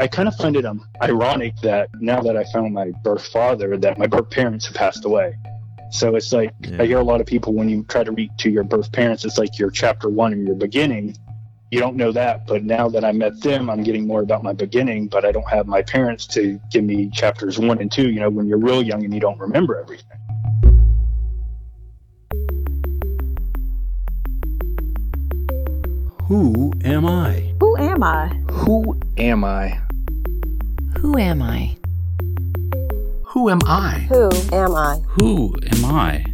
I kind of find it um, ironic that now that I found my birth father, that my birth parents have passed away. So it's like Yeah. I hear a lot of people when you try to reach to your birth parents, it's like your chapter one and your beginning. You don't know that, but now that I met them, I'm getting more about my beginning. But I don't have my parents to give me chapters one and two. You know, when you're real young and you don't remember everything. Who am I? Who am I? Who am I? Who am I? Who am I? Who am I? Who am I?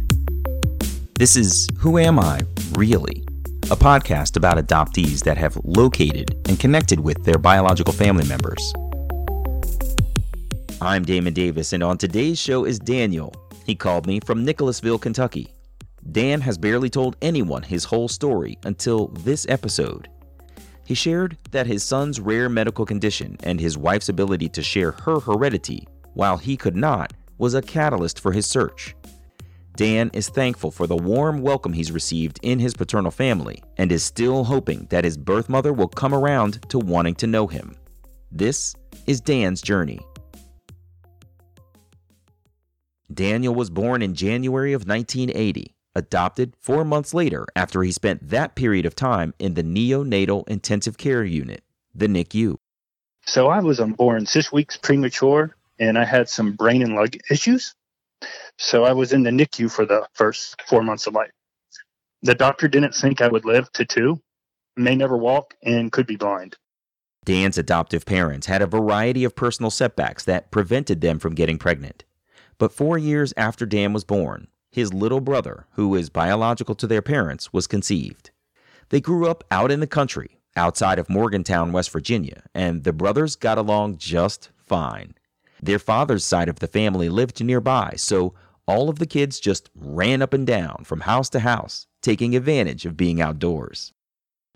This is Who Am I, Really? A podcast about adoptees that have located and connected with their biological family members. I'm Damon Davis, and on today's show is Daniel. He called me from Nicholasville, Kentucky. Dan has barely told anyone his whole story until this episode. He shared that his son's rare medical condition and his wife's ability to share her heredity, while he could not, was a catalyst for his search. Dan is thankful for the warm welcome he's received in his paternal family and is still hoping that his birth mother will come around to wanting to know him. This is Dan's journey. Daniel was born in January of 1980, adopted four months later after he spent that period of time in the neonatal intensive care unit, the NICU. So I was born six weeks premature, and I had some brain and lung issues. So I was in the NICU for the first four months of life. The doctor didn't think I would live to two, may never walk, and could be blind. Dan's adoptive parents had a variety of personal setbacks that prevented them from getting pregnant. But four years after Dan was born, his little brother, who is biological to their parents, was conceived. They grew up out in the country, outside of Morgantown, West Virginia, and the brothers got along just fine. Their father's side of the family lived nearby, so all of the kids just ran up and down from house to house, taking advantage of being outdoors.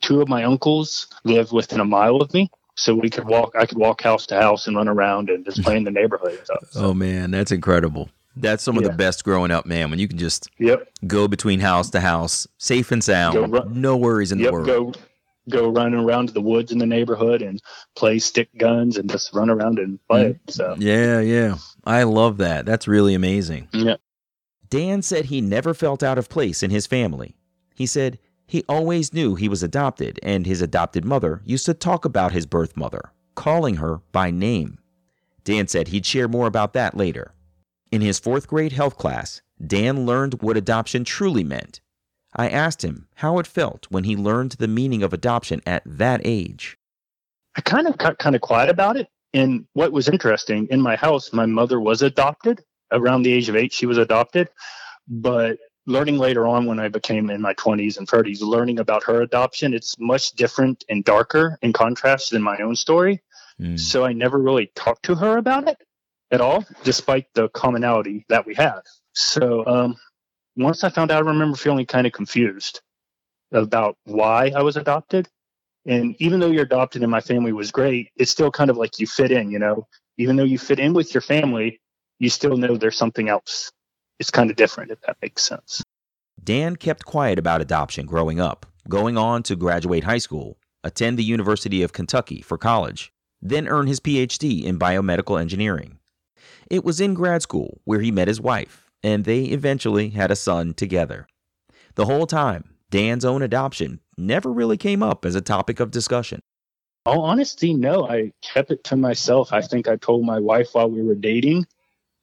Two of my uncles lived within a mile of me, so we could walk. I could walk house to house and run around and just play in the neighborhood and stuff. So, Oh man, that's incredible. That's some of the best growing up, man. When you can just yep, go between house to house, safe and sound, run- no worries in the world. Go, go running around to the woods in the neighborhood and play stick guns and just run around and play. Mm-hmm. So Yeah, yeah. I love that. That's really amazing. yeah. Dan said he never felt out of place in his family. He said he always knew he was adopted, and his adopted mother used to talk about his birth mother, calling her by name. Dan said he'd share more about that later. In his fourth grade health class, Dan learned what adoption truly meant. I asked him how it felt when he learned the meaning of adoption at that age. I kind of got kind of quiet about it. And what was interesting in my house, my mother was adopted around the age of eight. She was adopted, but learning later on when I became in my 20s and 30s, learning about her adoption, it's much different and darker in contrast than my own story. Mm. So I never really talked to her about it at all, despite the commonality that we had. So um, once I found out, I remember feeling kind of confused about why I was adopted. And even though you're adopted and my family was great, it's still kind of like you fit in, you know, even though you fit in with your family, you still know there's something else. It's kind of different, if that makes sense. Dan kept quiet about adoption growing up, going on to graduate high school, attend the University of Kentucky for college, then earn his PhD in biomedical engineering. It was in grad school where he met his wife, and they eventually had a son together. The whole time, Dan's own adoption never really came up as a topic of discussion. All honesty, no, I kept it to myself. I think I told my wife while we were dating,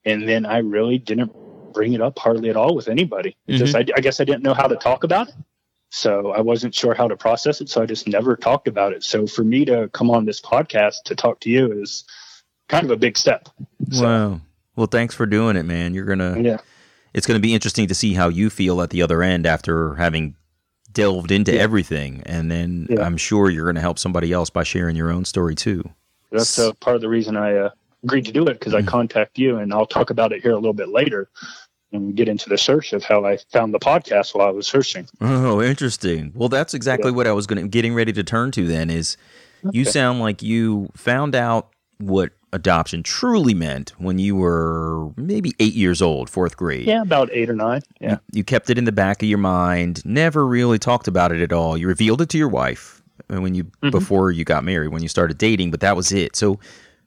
and then I really didn't bring it up hardly at all with anybody. It Just, mm-hmm. I, I guess I didn't know how to talk about it. So I wasn't sure how to process it. So I just never talked about it. So for me to come on this podcast to talk to you is kind of a big step. So, Wow. Well, thanks for doing it, man. You're gonna. Yeah. It's gonna be interesting to see how you feel at the other end after having delved into Yeah. everything, and then Yeah. I'm sure you're gonna help somebody else by sharing your own story too. That's uh, part of the reason I uh, agreed to do it because I contact you, and I'll talk about it here a little bit later and get into the search of how I found the podcast while I was searching. Oh, interesting. Well, that's exactly what I was going to getting ready to turn to then is you sound like you found out what adoption truly meant when you were maybe 8 years old, 4th grade. Yeah, about eight or nine. Yeah. You kept it in the back of your mind, never really talked about it at all. You revealed it to your wife when you mm-hmm. before you got married, when you started dating, but that was it. So,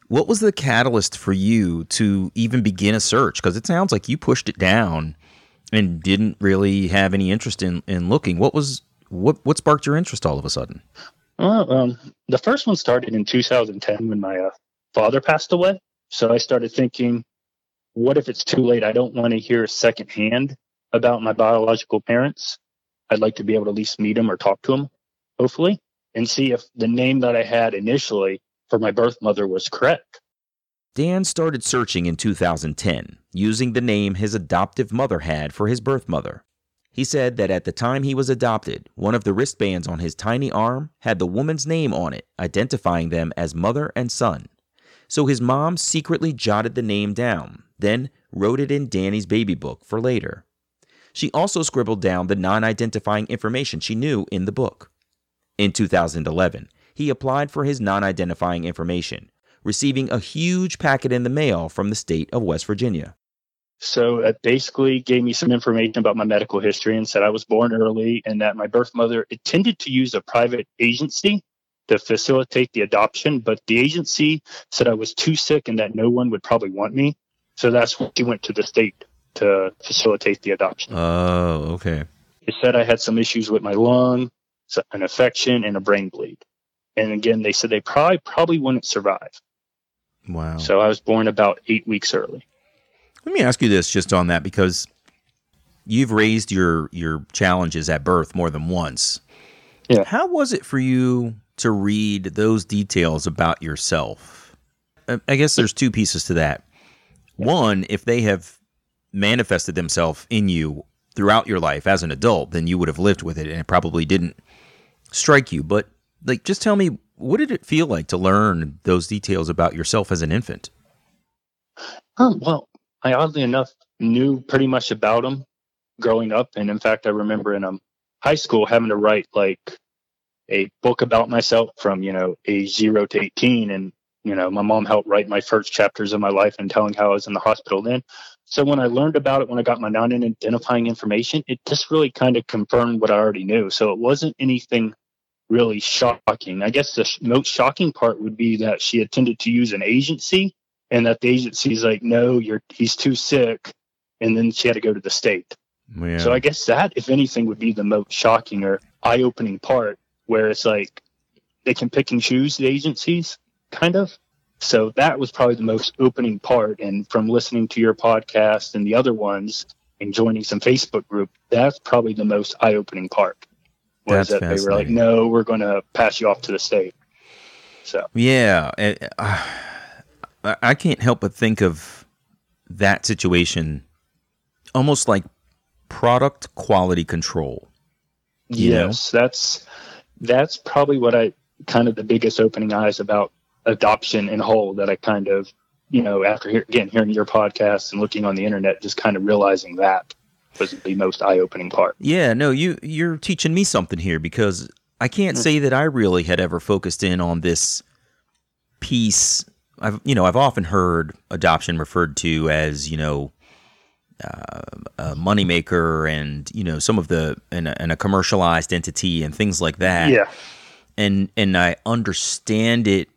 what was the catalyst for you to even begin a search? Because it sounds like you pushed it down and didn't really have any interest in in looking. What was what what sparked your interest all of a sudden? Well, um, the first one started in 2010 when my uh, father passed away. So I started thinking, what if it's too late? I don't want to hear secondhand about my biological parents. I'd like to be able to at least meet them or talk to them, hopefully, and see if the name that I had initially for my birth mother was correct. Dan started searching in 2010, using the name his adoptive mother had for his birth mother. He said that at the time he was adopted, one of the wristbands on his tiny arm had the woman's name on it, identifying them as mother and son. So his mom secretly jotted the name down, then wrote it in Danny's baby book for later. She also scribbled down the non identifying information she knew in the book. In 2011, he applied for his non identifying information, receiving a huge packet in the mail from the state of West Virginia. So it basically gave me some information about my medical history and said I was born early and that my birth mother intended to use a private agency to facilitate the adoption, but the agency said I was too sick and that no one would probably want me. So that's when she went to the state to facilitate the adoption. Oh, okay. It said I had some issues with my lung, an infection, and a brain bleed. And again, they said they probably probably wouldn't survive. Wow. So I was born about eight weeks early. Let me ask you this just on that because you've raised your your challenges at birth more than once. Yeah. How was it for you to read those details about yourself? I guess there's two pieces to that. One, if they have manifested themselves in you throughout your life as an adult, then you would have lived with it and it probably didn't strike you. But like just tell me what did it feel like to learn those details about yourself as an infant? Um, well, I oddly enough knew pretty much about them growing up. And in fact, I remember in um, high school having to write like a book about myself from, you know, age zero to 18. And, you know, my mom helped write my first chapters of my life and telling how I was in the hospital then. So when I learned about it, when I got my non identifying information, it just really kind of confirmed what I already knew. So it wasn't anything really shocking. I guess the most shocking part would be that she intended to use an agency and that the agency's like, no, you're he's too sick, and then she had to go to the state. Yeah. So I guess that, if anything, would be the most shocking or eye-opening part, where it's like they can pick and choose the agencies, kind of. So that was probably the most opening part. And from listening to your podcast and the other ones and joining some Facebook group, that's probably the most eye-opening part. Was that's that they were like, no, we're going to pass you off to the state. So yeah. It, uh I can't help but think of that situation almost like product quality control. Yes, know? that's that's probably what I kind of the biggest opening eyes about adoption in whole that I kind of you know after hear, again hearing your podcast and looking on the internet just kind of realizing that was the most eye opening part. Yeah, no, you you're teaching me something here because I can't mm-hmm. say that I really had ever focused in on this piece I've you know I've often heard adoption referred to as you know uh, a moneymaker and you know some of the and a, and a commercialized entity and things like that. Yeah, and and I understand it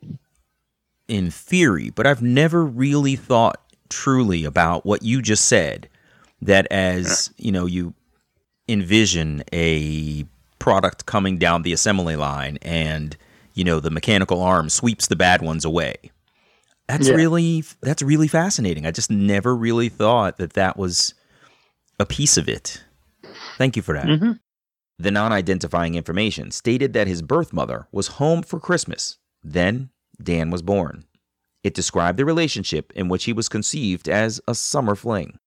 in theory, but I've never really thought truly about what you just said. That as you know, you envision a product coming down the assembly line and you know the mechanical arm sweeps the bad ones away that's yeah. really that's really fascinating. I just never really thought that that was a piece of it. Thank you for that. Mm-hmm. The non-identifying information stated that his birth mother was home for Christmas. Then Dan was born. It described the relationship in which he was conceived as a summer fling.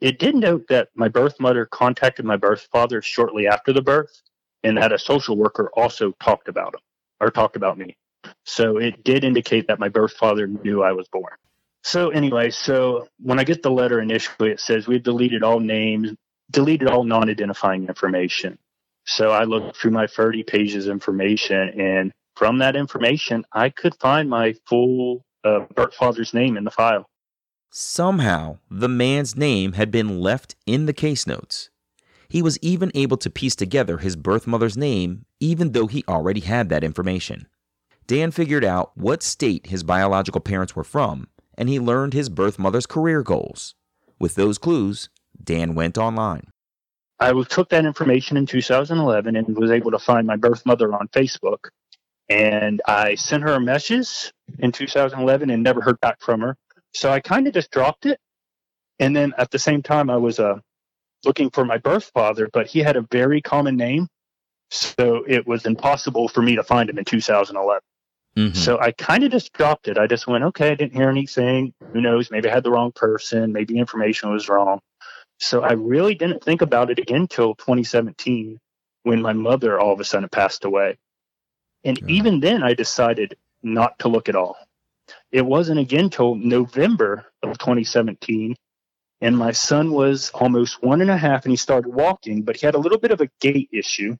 It did note that my birth mother contacted my birth father shortly after the birth, and that a social worker also talked about him or talked about me. So it did indicate that my birth father knew I was born. So anyway, so when I get the letter initially, it says we've deleted all names, deleted all non-identifying information. So I looked through my 30 pages information, and from that information, I could find my full uh, birth father's name in the file. Somehow, the man's name had been left in the case notes. He was even able to piece together his birth mother's name, even though he already had that information. Dan figured out what state his biological parents were from, and he learned his birth mother's career goals. With those clues, Dan went online. I took that information in 2011 and was able to find my birth mother on Facebook. And I sent her a message in 2011 and never heard back from her. So I kind of just dropped it. And then at the same time, I was uh, looking for my birth father, but he had a very common name. So it was impossible for me to find him in 2011. Mm-hmm. So I kind of just dropped it. I just went, okay, I didn't hear anything. Who knows? Maybe I had the wrong person. Maybe information was wrong. So I really didn't think about it again till 2017 when my mother all of a sudden passed away. And yeah. even then, I decided not to look at all. It wasn't again till November of 2017. And my son was almost one and a half and he started walking, but he had a little bit of a gait issue.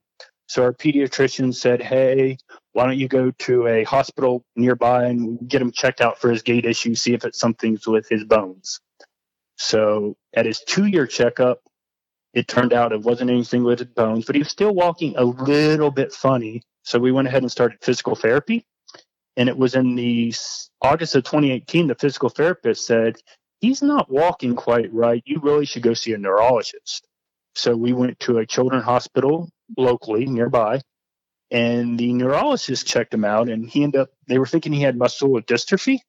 So our pediatrician said, Hey, why don't you go to a hospital nearby and get him checked out for his gait issue, see if it's something's with his bones. So at his two year checkup, it turned out it wasn't anything with his bones, but he was still walking a little bit funny. So we went ahead and started physical therapy. And it was in the August of 2018, the physical therapist said, he's not walking quite right. You really should go see a neurologist. So we went to a children's hospital locally nearby and the neurologist checked him out and he ended up, they were thinking he had muscular dystrophy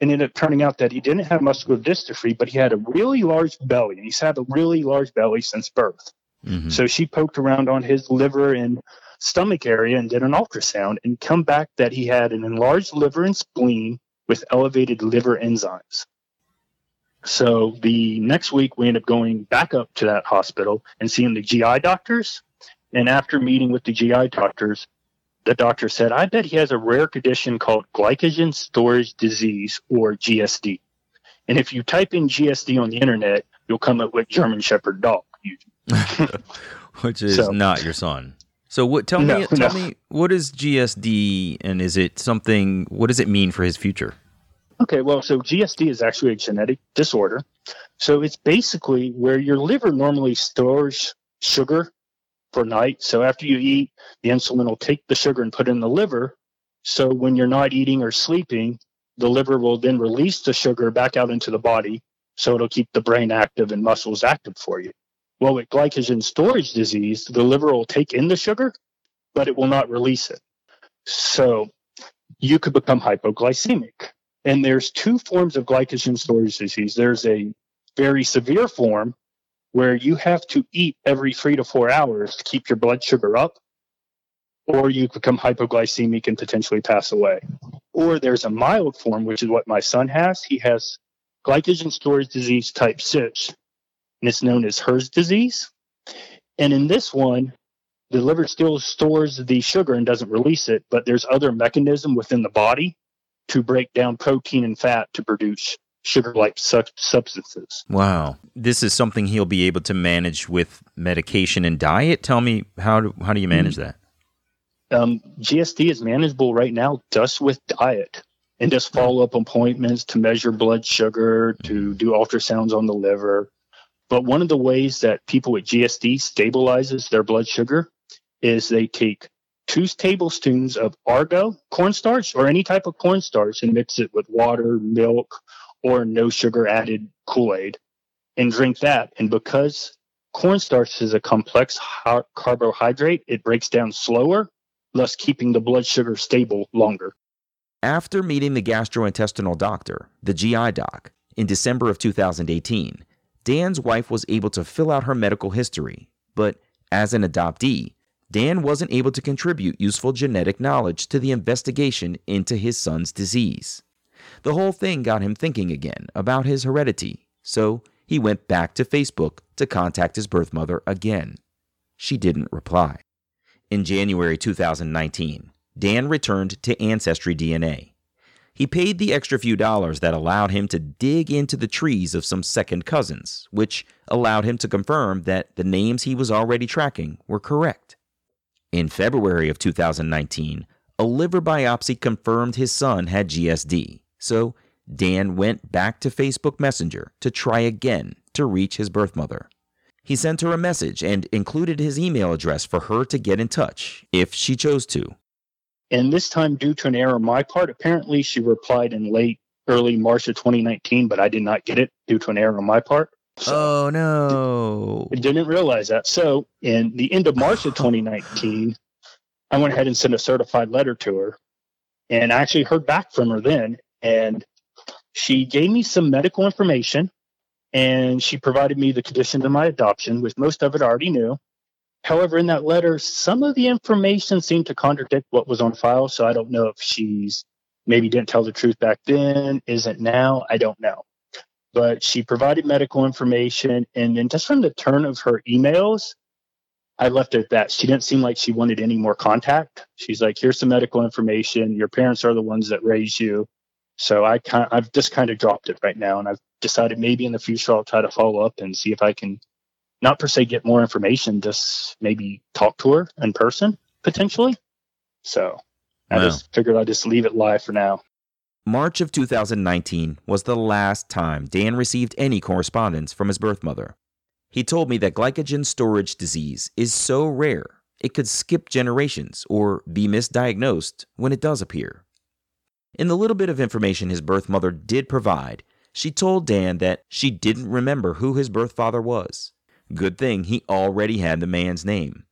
and ended up turning out that he didn't have muscular dystrophy, but he had a really large belly. And he's had a really large belly since birth. Mm-hmm. So she poked around on his liver and stomach area and did an ultrasound and come back that he had an enlarged liver and spleen with elevated liver enzymes. So the next week we ended up going back up to that hospital and seeing the GI doctors. And after meeting with the GI doctors, the doctor said, I bet he has a rare condition called glycogen storage disease or GSD. And if you type in GSD on the internet, you'll come up with German Shepherd dog. Which is so, not your son. So what tell no, me tell no. me what is GSD and is it something what does it mean for his future? Okay, well so GSD is actually a genetic disorder. So it's basically where your liver normally stores sugar for night. So after you eat, the insulin will take the sugar and put it in the liver. So when you're not eating or sleeping, the liver will then release the sugar back out into the body. So it'll keep the brain active and muscles active for you. Well, with glycogen storage disease, the liver will take in the sugar, but it will not release it. So you could become hypoglycemic. And there's two forms of glycogen storage disease. There's a very severe form where you have to eat every three to four hours to keep your blood sugar up, or you become hypoglycemic and potentially pass away. Or there's a mild form, which is what my son has. He has glycogen storage disease type 6, and it's known as HERS disease. And in this one, the liver still stores the sugar and doesn't release it, but there's other mechanism within the body to break down protein and fat to produce sugar like su- substances. Wow. This is something he'll be able to manage with medication and diet. Tell me, how do, how do you manage mm-hmm. that? Um, GSD is manageable right now just with diet and just mm-hmm. follow up appointments to measure blood sugar, to mm-hmm. do ultrasounds on the liver. But one of the ways that people with GSD stabilizes their blood sugar is they take two tablespoons of Argo cornstarch or any type of cornstarch and mix it with water, milk, or no sugar added Kool Aid and drink that. And because cornstarch is a complex carbohydrate, it breaks down slower, thus keeping the blood sugar stable longer. After meeting the gastrointestinal doctor, the GI doc, in December of 2018, Dan's wife was able to fill out her medical history, but as an adoptee, Dan wasn't able to contribute useful genetic knowledge to the investigation into his son's disease. The whole thing got him thinking again about his heredity, so he went back to Facebook to contact his birth mother again. She didn't reply. In January 2019, Dan returned to Ancestry DNA. He paid the extra few dollars that allowed him to dig into the trees of some second cousins, which allowed him to confirm that the names he was already tracking were correct. In February of 2019, a liver biopsy confirmed his son had GSD, so Dan went back to Facebook Messenger to try again to reach his birth mother. He sent her a message and included his email address for her to get in touch if she chose to. And this time, due to an error on my part, apparently she replied in late, early March of 2019, but I did not get it due to an error on my part. So Oh no. I didn't realize that. So, in the end of March of 2019, I went ahead and sent a certified letter to her, and I actually heard back from her then. And she gave me some medical information, and she provided me the conditions of my adoption, which most of it I already knew. However, in that letter, some of the information seemed to contradict what was on file. So I don't know if she's maybe didn't tell the truth back then, isn't now. I don't know. But she provided medical information. And then just from the turn of her emails, I left it at that. She didn't seem like she wanted any more contact. She's like, here's some medical information. Your parents are the ones that raised you. So I kind I've just kind of dropped it right now. And I've decided maybe in the future I'll try to follow up and see if I can not per se get more information, just maybe talk to her in person potentially. So I just figured I'd just leave it live for now. March of 2019 was the last time Dan received any correspondence from his birth mother. He told me that glycogen storage disease is so rare it could skip generations or be misdiagnosed when it does appear. In the little bit of information his birth mother did provide, she told Dan that she didn't remember who his birth father was. Good thing he already had the man's name.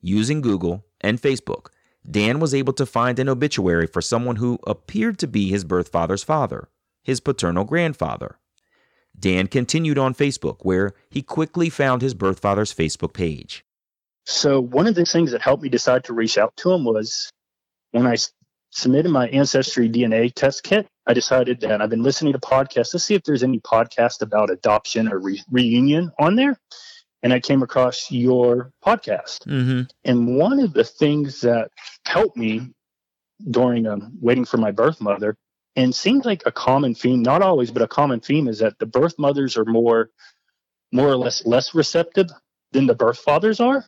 Using Google and Facebook, Dan was able to find an obituary for someone who appeared to be his birth father's father, his paternal grandfather. Dan continued on Facebook, where he quickly found his birth father's Facebook page. So one of the things that helped me decide to reach out to him was when I submitted my ancestry DNA test kit. I decided that I've been listening to podcasts to see if there's any podcast about adoption or re- reunion on there, and I came across your podcast. Mm-hmm. And one of the things that helped me during um, waiting for my birth mother, and seems like a common theme, not always, but a common theme is that the birth mothers are more, more or less less receptive than the birth fathers are.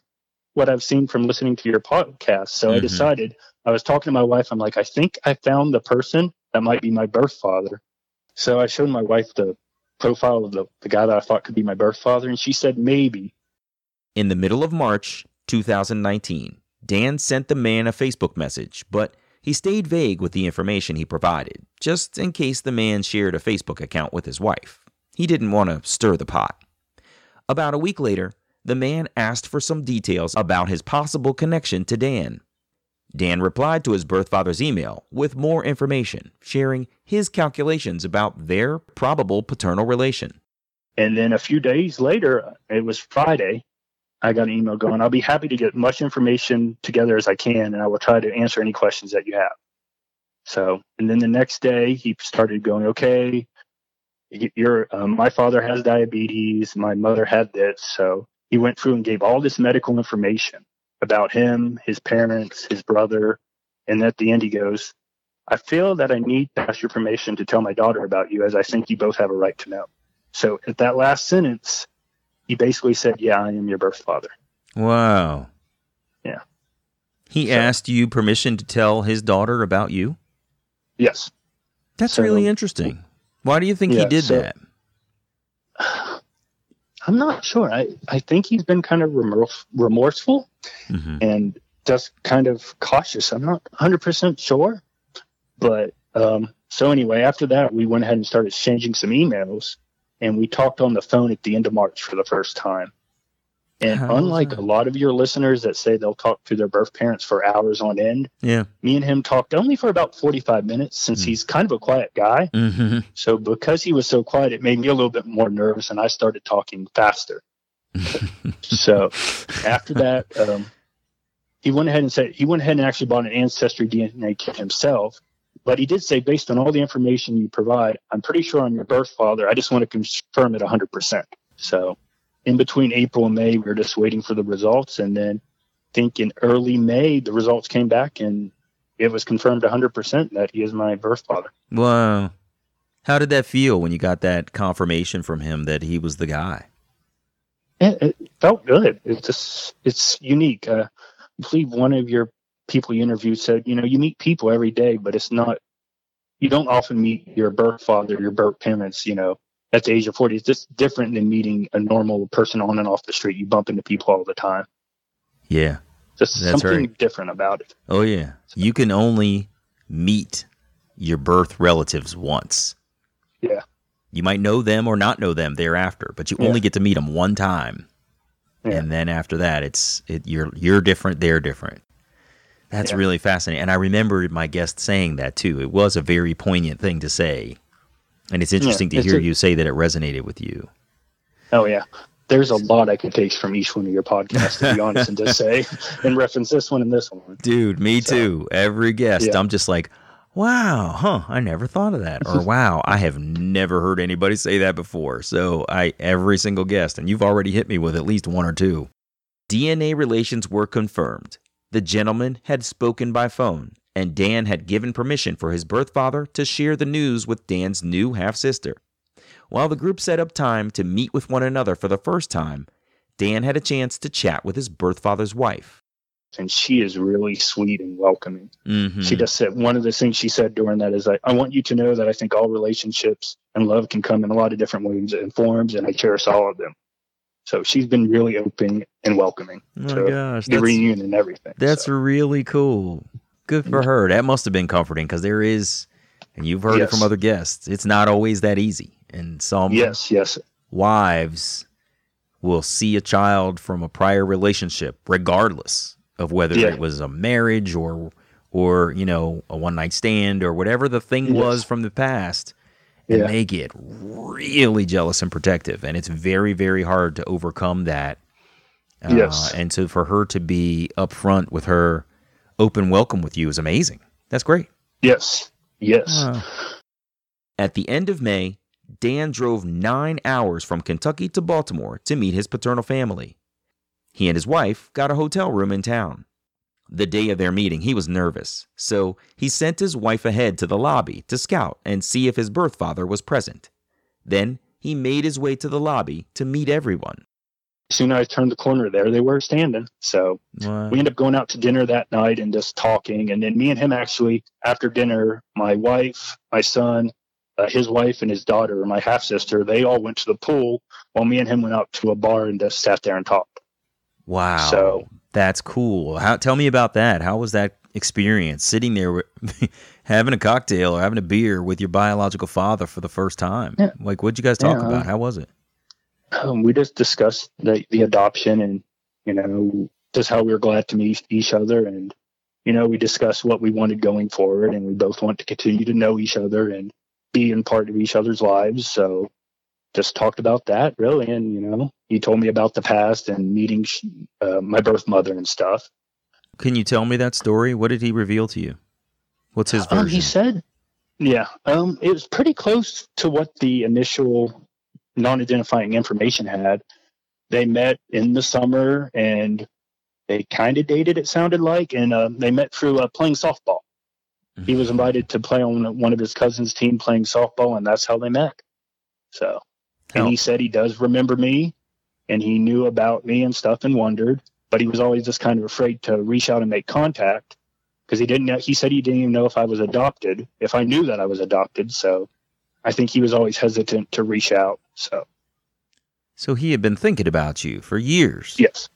What I've seen from listening to your podcast. So I Mhm. decided, I was talking to my wife. I'm like, I think I found the person that might be my birth father. So I showed my wife the profile of the, the guy that I thought could be my birth father. And she said, maybe. In the middle of March 2019, Dan sent the man a Facebook message, but he stayed vague with the information he provided, just in case the man shared a Facebook account with his wife. He didn't want to stir the pot. About a week later, the man asked for some details about his possible connection to Dan. Dan replied to his birth father's email with more information, sharing his calculations about their probable paternal relation. And then a few days later, it was Friday, I got an email going, I'll be happy to get much information together as I can, and I will try to answer any questions that you have. So, and then the next day, he started going, okay, y- you're, um, my father has diabetes, my mother had this. So he went through and gave all this medical information about him, his parents, his brother. And at the end, he goes, I feel that I need to ask your permission to tell my daughter about you, as I think you both have a right to know. So at that last sentence, he basically said, Yeah, I am your birth father. Wow. Yeah. He So- asked you permission to tell his daughter about you? Yes. That's So- really interesting. Why do you think he did so- that? I'm not sure. I, I think he's been kind of remorse, remorseful hmm and just kind of cautious. I'm not 100% sure. But um, so anyway, after that, we went ahead and started exchanging some emails and we talked on the phone at the end of March for the first time. And How unlike a lot of your listeners that say they'll talk to their birth parents for hours on end, Yeah. me and him talked only for about 45 minutes since Hmm. he's kind of a quiet guy. hmm So because he was so quiet, it made me a little bit more nervous, and I started talking faster. so after that, um, he went ahead and said he went ahead and actually bought an ancestry DNA kit himself. But he did say, based on all the information you provide, I'm pretty sure I'm your birth father. I just want to confirm it 100%. So in between April and May, we were just waiting for the results, and then I think in early May the results came back, and it was confirmed 100% that he is my birth father. Wow. How did that feel when you got that confirmation from him that he was the guy? It, it felt good. It's just it's unique. Uh, I believe one of your people you interviewed said, you know, you meet people every day, but it's not. You don't often meet your birth father, your birth parents, you know, at the age of 40 is just different than meeting a normal person on and off the street. You bump into people all the time. Yeah. Just That's something right. different about it. Oh yeah. You can only meet your birth relatives once. Yeah. You might know them or not know them thereafter, but you Yeah. only get to meet them one time. Yeah. And then after that, it's it, you're you're different, they're different. That's Yeah. really fascinating. And I remember my guest saying that too. It was a very poignant thing to say. And it's interesting to it's hear a- you say that it resonated with you. Oh yeah. There's a lot I could take from each one of your podcasts, to be honest, and just say and reference this one and this one. Dude, me So- too. Every guest, Yeah. I'm just like, wow, huh? I never thought of that. Or wow, I have never heard anybody say that before. So I every single guest, and you've already hit me with at least one or two. DNA relations were confirmed. The gentleman had spoken by phone, and Dan had given permission for his birth father to share the news with Dan's new half sister. While the group set up time to meet with one another for the first time, Dan had a chance to chat with his birth father's wife. And she is really sweet and welcoming. Mm-hmm. She just said one of the things she said during that is like, I want you to know that I think all relationships and love can come in a lot of different ways and forms, and I cherish all of them. So she's been really open and welcoming Oh my gosh, the reunion and everything. that's So, really cool. Good for her. That must have been comforting because there is, and you've heard it from other guests. It's not always that easy, and some yes, yes, wives will see a child from a prior relationship, regardless of whether Yeah. it was a marriage or or you know a one night stand or whatever the thing Yes. was from the past. And Yeah. they get really jealous and protective, and it's very, very hard to overcome that. Uh, Yes. and so for her to be upfront with her open welcome with you is amazing. That's great. yes, yes. At the end of May, Dan drove nine hours from Kentucky to Baltimore to meet his paternal family. He and his wife got a hotel room in town. The day of their meeting, he was nervous, so he sent his wife ahead to the lobby to scout and see if his birth father was present. Then he made his way to the lobby to meet everyone. Soon as I turned the corner there, they were standing. So we ended up going out to dinner that night and just talking. And then me and him actually, after dinner, my wife, my son, uh, his wife, and his daughter, my half sister, they all went to the pool while me and him went out to a bar and just sat there and talked. Wow. So- that's cool. How, tell me about that. How was that experience sitting there having a cocktail or having a beer with your biological father for the first time? Yeah. Like, what'd you guys talk Yeah. about? How was it? Um, we just discussed the, the adoption and, you know, just how we were glad to meet each other. And, you know, we discussed what we wanted going forward. And we both want to continue to know each other and be in part of each other's lives. So just talked about that really. And, you know, he told me about the past and meeting uh, my birth mother and stuff. Can you tell me that story? What did he reveal to you? What's his version? Um, he said, yeah, um, it was pretty close to what the initial non-identifying information had. They met in the summer and they kind of dated. It sounded like, and uh, they met through uh, playing softball. He was invited to play on one of his cousins' team playing softball, and that's how they met. So, and Oh. he said he does remember me, and he knew about me and stuff, and wondered, but he was always just kind of afraid to reach out and make contact because he didn't know. He said he didn't even know if I was adopted, if I knew that I was adopted. So, I think he was always hesitant to reach out. So, So he had been thinking about you for years. yes,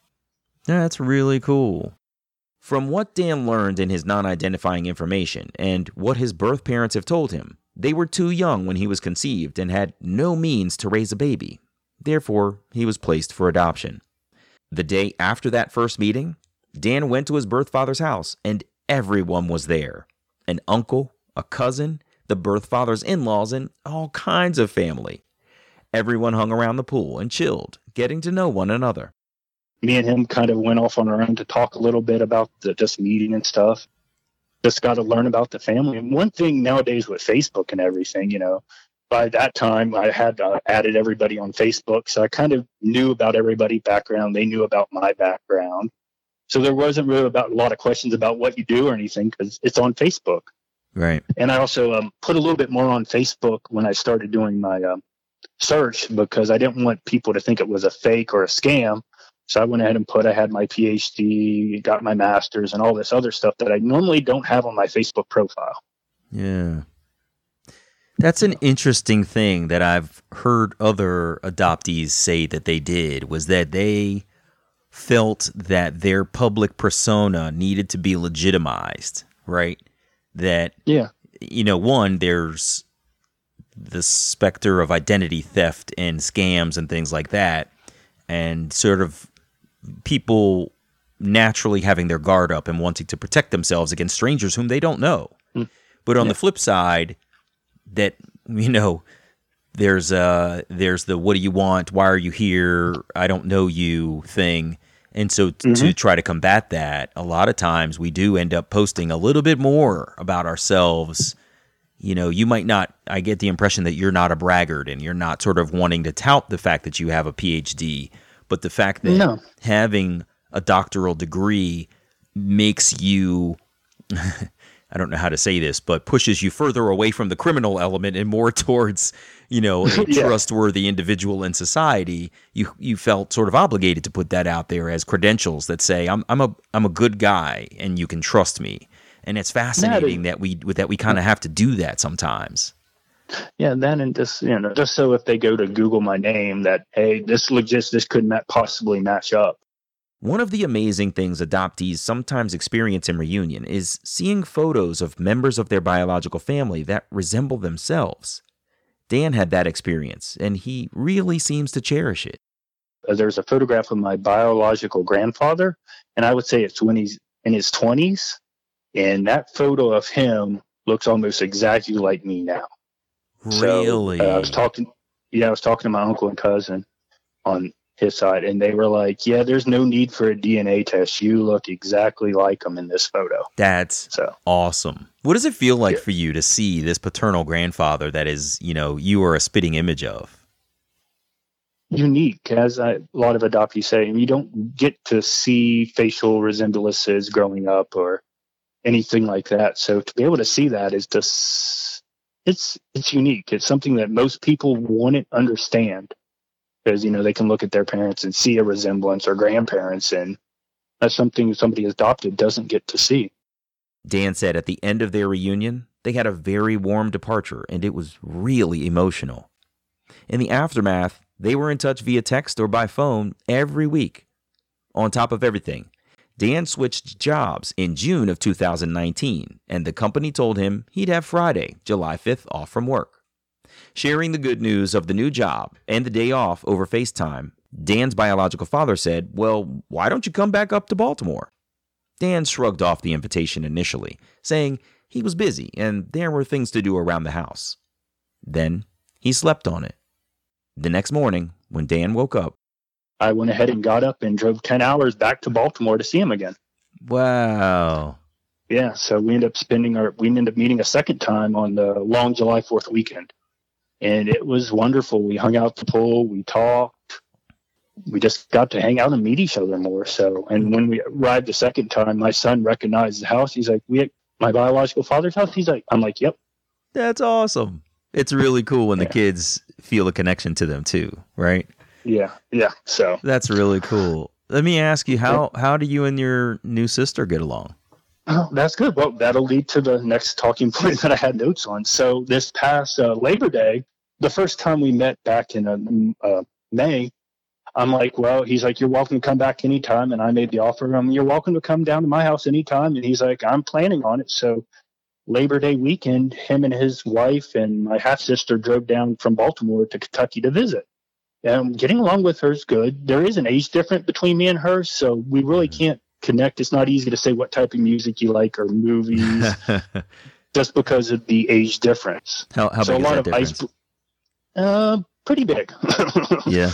That's really cool. From what Dan learned in his non identifying information and what his birth parents have told him, they were too young when he was conceived and had no means to raise a baby. Therefore, he was placed for adoption. The day after that first meeting, Dan went to his birth father's house and everyone was there an uncle, a cousin, the birth father's in laws, and all kinds of family. Everyone hung around the pool and chilled, getting to know one another. me and him kind of went off on our own to talk a little bit about the just meeting and stuff. Just got to learn about the family. And one thing nowadays with Facebook and everything, you know, by that time I had uh, added everybody on Facebook, so I kind of knew about everybody's background. They knew about my background, so there wasn't really about a lot of questions about what you do or anything because it's on Facebook. Right. And I also um, put a little bit more on Facebook when I started doing my um, search because I didn't want people to think it was a fake or a scam. So I went ahead and put I had my PhD, got my master's, and all this other stuff that I normally don't have on my Facebook profile. Yeah. That's an interesting thing that I've heard other adoptees say that they did was that they felt that their public persona needed to be legitimized, right? That Yeah. you know, one, there's the specter of identity theft and scams and things like that, and sort of people naturally having their guard up and wanting to protect themselves against strangers whom they don't know. But on the flip side, that you know, there's uh there's the what do you want? Why are you here? I don't know you thing. And so t- to mm-hmm. try to combat that, a lot of times we do end up posting a little bit more about ourselves. You know, you might not I get the impression that you're not a braggart and you're not sort of wanting to tout the fact that you have a PhD, but the fact that No. having a doctoral degree makes you I don't know how to say this, but pushes you further away from the criminal element and more towards, you know, a Yeah. trustworthy individual in society. You you felt sort of obligated to put that out there as credentials that say I'm I'm a I'm a good guy and you can trust me. And it's fascinating that we that we kind of have to do that sometimes. Yeah, then and just you know, just so if they go to Google my name, that hey, this legit, this could not possibly match up. One of the amazing things adoptees sometimes experience in reunion is seeing photos of members of their biological family that resemble themselves. Dan had that experience, and he really seems to cherish it. Uh, There's a photograph of my biological grandfather, and I would say it's when he's in his 20s, and that photo of him looks almost exactly like me now. So, Really? uh, I was talking, yeah, I was talking to my uncle and cousin on his side, and they were like, "Yeah, there's no need for a DNA test. You look exactly like him in this photo." That's So, awesome. What does it feel like Yeah. for you to see this paternal grandfather that is, you know, you are a spitting image of? unique, as I, a lot of adoptees say. You don't get to see facial resemblances growing up or anything like that. So to be able to see that is just it's it's unique. It's something that most people wouldn't understand because you know they can look at their parents and see a resemblance or grandparents, and that's something somebody adopted doesn't get to see. Dan said at the end of their reunion, they had a very warm departure, and it was really emotional. In the aftermath, they were in touch via text or by phone every week. On top of everything, Dan switched jobs in June of 2019, and the company told him he'd have Friday, July 5th, off from work. Sharing the good news of the new job and the day off over FaceTime, Dan's biological father said, Well, why don't you come back up to Baltimore? Dan shrugged off the invitation initially, saying he was busy and there were things to do around the house. Then he slept on it. The next morning, when Dan woke up, I went ahead and got up and drove ten hours back to Baltimore to see him again. Wow. Yeah, so we ended up spending our we ended up meeting a second time on the long July Fourth weekend, and it was wonderful. We hung out the pool, we talked, we just got to hang out and meet each other more. So, and when we arrived the second time, my son recognized the house. He's like, "We at my biological father's house." He's like, "I'm like, yep." That's awesome. It's really cool when the kids feel a connection to them too, right? Yeah, yeah. So That's really cool. Let me ask you how how do you and your new sister get along? Oh, that's good. Well, that'll lead to the next talking point that I had notes on. So this past uh, Labor Day, the first time we met back in uh, uh, May, I'm like, well, he's like, you're welcome to come back anytime. And I made the offer. Um, you're welcome to come down to my house anytime. And he's like, I'm planning on it. So Labor Day weekend, him and his wife and my half sister drove down from Baltimore to Kentucky to visit. And getting along with her is good. There is an age difference between me and her, so we really can't connect. It's not easy to say what type of music you like or movies just because of the age difference. how how so a big is lot that of difference? ice, uh, pretty big. yeah.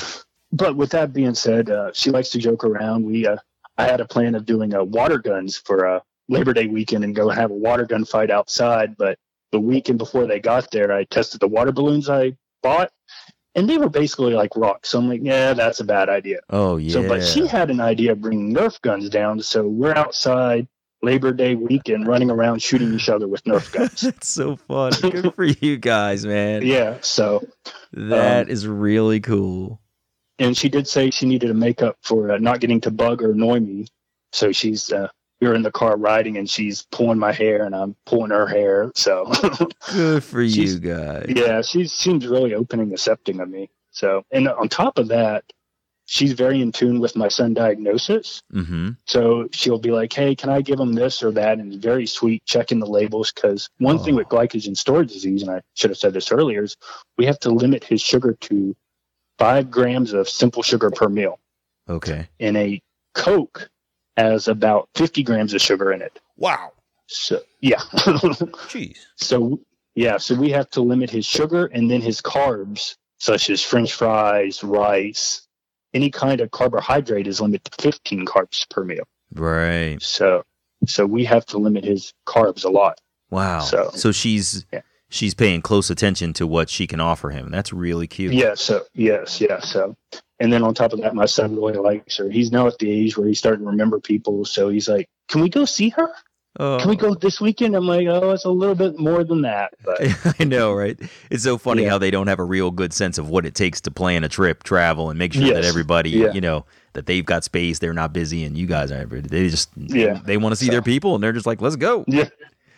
But with that being said, uh, she likes to joke around. We, uh, I had a plan of doing uh, water guns for uh, Labor Day weekend and go have a water gun fight outside. But the weekend before they got there, I tested the water balloons I bought, and they were basically like rocks. So I'm like, yeah, that's a bad idea. Oh yeah. So, but she had an idea of bringing Nerf guns down. So we're outside Labor Day weekend running around shooting each other with Nerf guns. That's so fun. Good for you guys, man. yeah. So, That Um, is really cool. and she did say she needed a make up for uh, not getting to bug or annoy me. So she's uh, we were in the car riding, and she's pulling my hair, and I'm pulling her hair. So Good for you guys. yeah, she seems really open and accepting of me. So, and on top of that, she's very in tune with my son diagnosis. Mm-hmm. So she'll be like, "Hey, can I give him this or that?" And very sweet, checking the labels. Because one thing Oh. with glycogen storage disease, and I should have said this earlier, is we have to limit his sugar to five grams of simple sugar per meal. Okay. In a Coke has about fifty grams of sugar in it. Wow. So yeah, Jeez. so yeah, so we have to limit his sugar and then his carbs, such as French fries, rice, any kind of carbohydrate is limited to 15 carbs per meal. Right. So, so we have to limit his carbs a lot. Wow. So- so she's Yeah. she's paying close attention to what she can offer him. That's really cute. Yeah. So yes, yeah. So, and then on top of that, my son really likes her. He's now at the age where he's starting to remember people. So he's like, "Can we go see her? Oh. Can we go this weekend?" I'm like, "Oh, it's a little bit more than that." But I know, right? It's so funny Yeah. how they don't have a real good sense of what it takes to plan a trip, travel, and make sure that everybody, Yeah. you know, that they've got space, they're not busy, and you guys are. They just, Yeah. they want to see So- their people, and they're just like, let's go, yeah,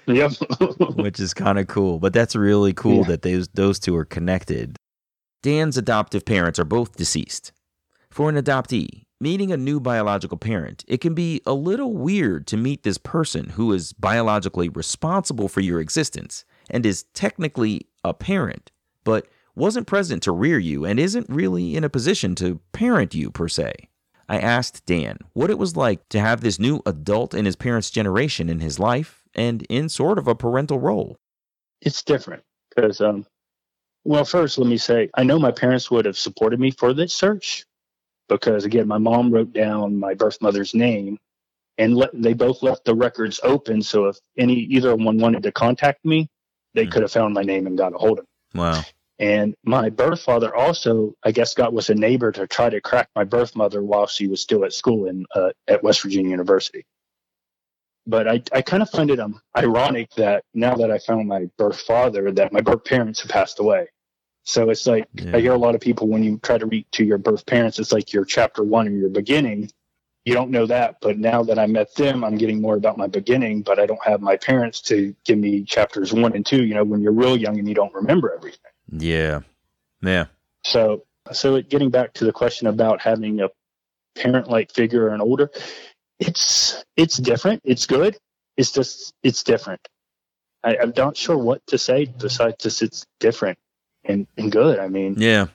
yep. which is kind of cool. But that's really cool Yeah. that those those two are connected. Dan's adoptive parents are both deceased. For an adoptee, meeting a new biological parent, it can be a little weird to meet this person who is biologically responsible for your existence and is technically a parent, but wasn't present to rear you and isn't really in a position to parent you per se. I asked Dan what it was like to have this new adult in his parents' generation in his life and in sort of a parental role. it's different because um well first let me say i know my parents would have supported me for this search because again my mom wrote down my birth mother's name and let, they both left the records open so if any either one wanted to contact me they Hmm. could have found my name and got a hold of me Wow. and my birth father also i guess got with a neighbor to try to crack my birth mother while she was still at school in uh, at west virginia university but I, I kind of find it um, ironic that now that I found my birth father, that my birth parents have passed away. So it's like Yeah. I hear a lot of people when you try to reach to your birth parents, it's like your chapter one or your beginning. You don't know that, but now that I met them, I'm getting more about my beginning. But I don't have my parents to give me chapters one and two. You know, when you're real young and you don't remember everything. Yeah. Yeah. So, so getting back to the question about having a parent-like figure or an older, it's it's different. It's good. It's just it's different. I, I'm not sure what to say besides just it's different and, and good. I mean, Yeah.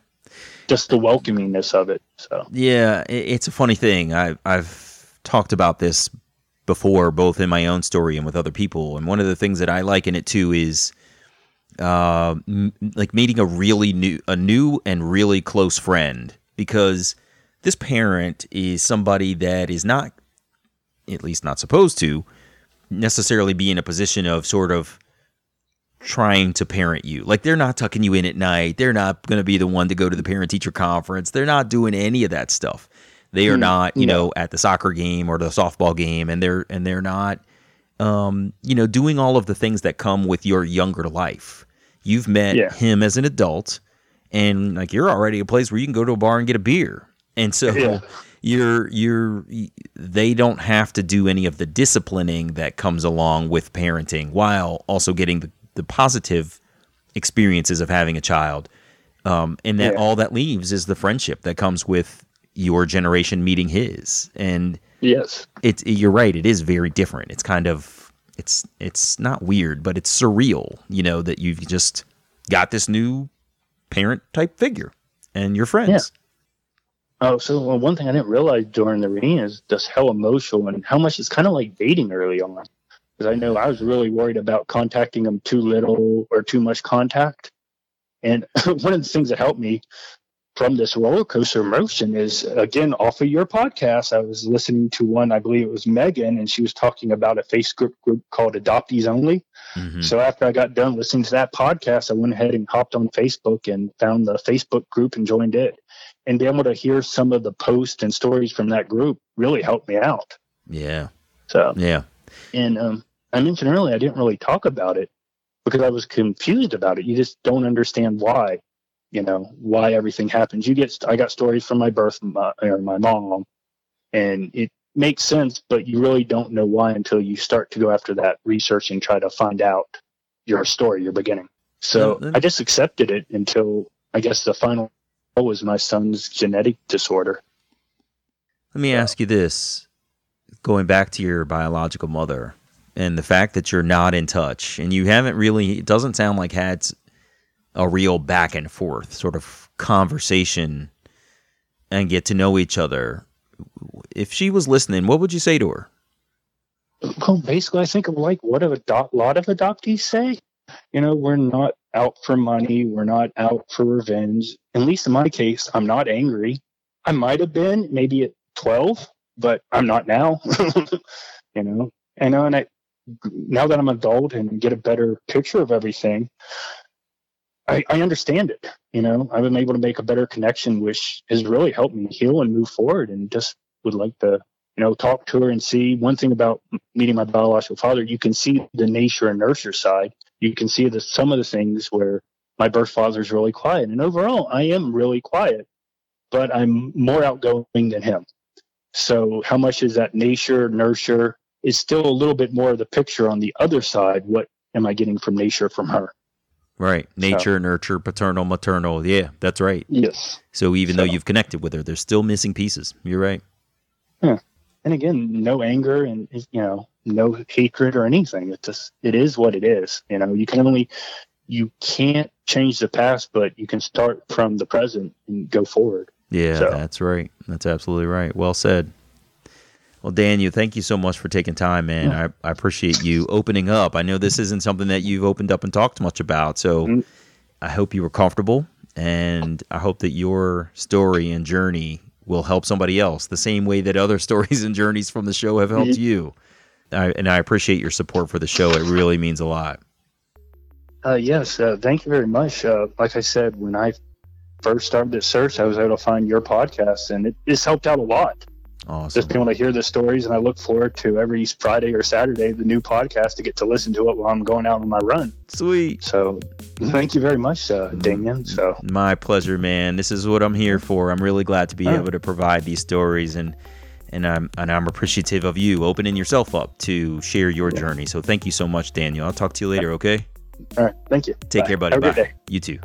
just the welcomingness of it. So Yeah, it's a funny thing. I, I've talked about this before, both in my own story and with other people. And one of the things that I like in it too is, uh, m- like meeting a really new, a new and really close friend, because this parent is somebody that is not, at least not supposed to, necessarily be in a position of sort of trying to parent you. Like they're not tucking you in at night. They're not going to be the one to go to the parent teacher conference. They're not doing any of that stuff. They are Mm, not, you no. know, at the soccer game or the softball game and they're and they're not um, you know, doing all of the things that come with your younger life. You've met Yeah. him as an adult and like you're already a place where you can go to a bar and get a beer. And so Yeah. You're you're they don't have to do any of the disciplining that comes along with parenting while also getting the, the positive experiences of having a child. Um, and that Yeah. all that leaves is the friendship that comes with your generation meeting his. And yes, it's you're right it is very different. It's kind of it's it's not weird but it's surreal you know that you've just got this new parent type figure and your friends Oh, so well, one thing I didn't realize during the reading is just how emotional and how much it's kind of like dating early on. Because I know I was really worried about contacting them too little or too much contact. And one of the things that helped me from this roller coaster emotion is again off of your podcast. I was listening to one, I believe it was Megan, and she was talking about a Facebook group called Adoptees Only. Mhm. So after I got done listening to that podcast, I went ahead and hopped on Facebook and found the Facebook group and joined it. And being able to hear some of the posts and stories from that group really helped me out. yeah So, yeah and um, I mentioned earlier, I didn't really talk about it because I was confused about it. You just don't understand why, you know, why everything happens. You get, I got stories from my birth mo- or my mom, and it makes sense, but you really don't know why until you start to go after that research and try to find out your story, your beginning. So that- I just accepted it until I guess the final was my son's genetic disorder. Let me ask you this going back to your biological mother and the fact that you're not in touch and you haven't really, it doesn't sound like had a real back and forth sort of conversation and get to know each other. If she was listening, what would you say to her? Well, basically, I think of like what a lot of adoptees say. You know, we're not out for money. We're not out for revenge. At least in my case, I'm not angry. I might have been maybe at 12, but I'm not now. you know, and, uh, and I, now that I'm adult and get a better picture of everything, I, I understand it. You know, I've been able to make a better connection, which has really helped me heal and move forward. And just would like to you know, talk to her and see one thing about meeting my biological father, you can see the nature and nurture side. You can see the some of the things where my birth father is really quiet. And overall, I am really quiet, but I'm more outgoing than him. So how much is that nature, nurture is still a little bit more of the picture on the other side. What am I getting from nature from her? Right. Nature, nurture, paternal, maternal. Yeah, that's right. Yes. So even though you've connected with her, there's still missing pieces. You're right. Yeah. and again, no anger and you know, no hatred or anything. It just it is what it is. You know, you can only you can't change the past, but you can start from the present and go forward. Yeah, So- that's right. That's absolutely right. Well said. Well, Daniel, thank you so much for taking time, man. I, I appreciate you opening up. I know this isn't something that you've opened up and talked much about, so Mm. I hope you were comfortable, and I hope that your story and journey will help somebody else the same way that other stories and journeys from the show have helped Mhm. you. I, and I appreciate your support for the show. It really means a lot. Uh, yes, uh, thank you very much. Uh, like I said, when I first started this search, I was able to find your podcast, and it just helped out a lot. Awesome. Just being able to hear the stories, and I look forward to every Friday or Saturday the new podcast to get to listen to it while I'm going out on my run. Sweet. So, thank you very much, uh, Damien. So, My pleasure, man. This is what I'm here for. I'm really glad to be Oh. able to provide these stories and and I'm and I'm appreciative of you opening yourself up to share your journey. So thank you so much, Daniel. I'll talk to you later, okay? all right, thank you. Take Bye. care, buddy. Have a Bye. good day. You too.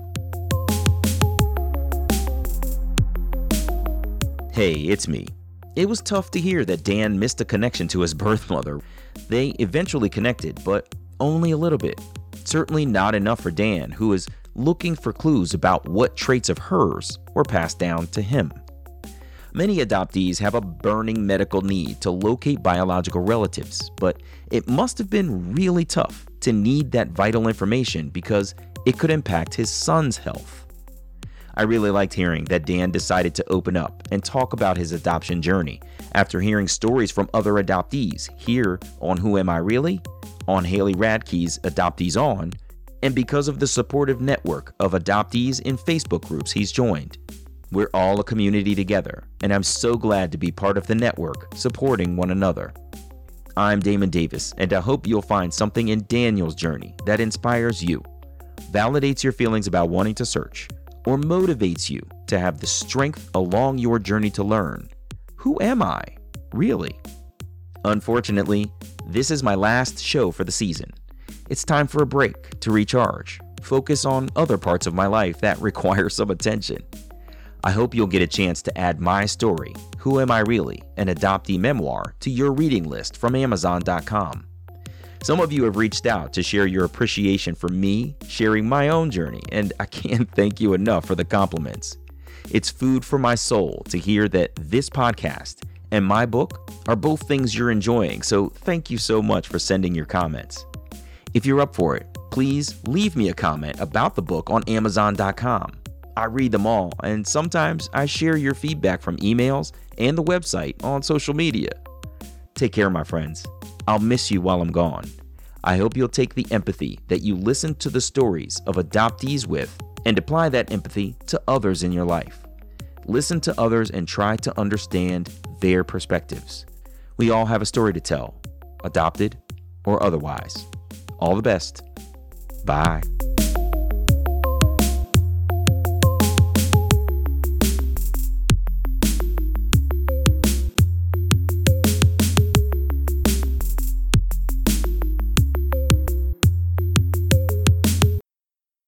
Hey, it's me. It was tough to hear that Dan missed a connection to his birth mother. They eventually connected, but only a little bit. Certainly not enough for Dan, who is looking for clues about what traits of hers were passed down to him. Many adoptees have a burning medical need to locate biological relatives, but it must have been really tough to need that vital information because it could impact his son's health. I really liked hearing that Dan decided to open up and talk about his adoption journey after hearing stories from other adoptees here on Who Am I Really, on Haley Radke's Adoptees On, and because of the supportive network of adoptees in Facebook groups he's joined. We're all a community together, and I'm so glad to be part of the network supporting one another. I'm Damon Davis, and I hope you'll find something in Daniel's journey that inspires you, validates your feelings about wanting to search, or motivates you to have the strength along your journey to learn who am I, really? Unfortunately, this is my last show for the season. It's time for a break to recharge, focus on other parts of my life that require some attention. I hope you'll get a chance to add my story, Who Am I Really, an adoptee memoir, to your reading list from Amazon.com. Some of you have reached out to share your appreciation for me sharing my own journey, and I can't thank you enough for the compliments. It's food for my soul to hear that this podcast and my book are both things you're enjoying, so thank you so much for sending your comments. If you're up for it, please leave me a comment about the book on Amazon.com. I read them all, and sometimes I share your feedback from emails and the website on social media. Take care, my friends. I'll miss you while I'm gone. I hope you'll take the empathy that you listen to the stories of adoptees with and apply that empathy to others in your life. Listen to others and try to understand their perspectives. We all have a story to tell, adopted or otherwise. All the best. Bye.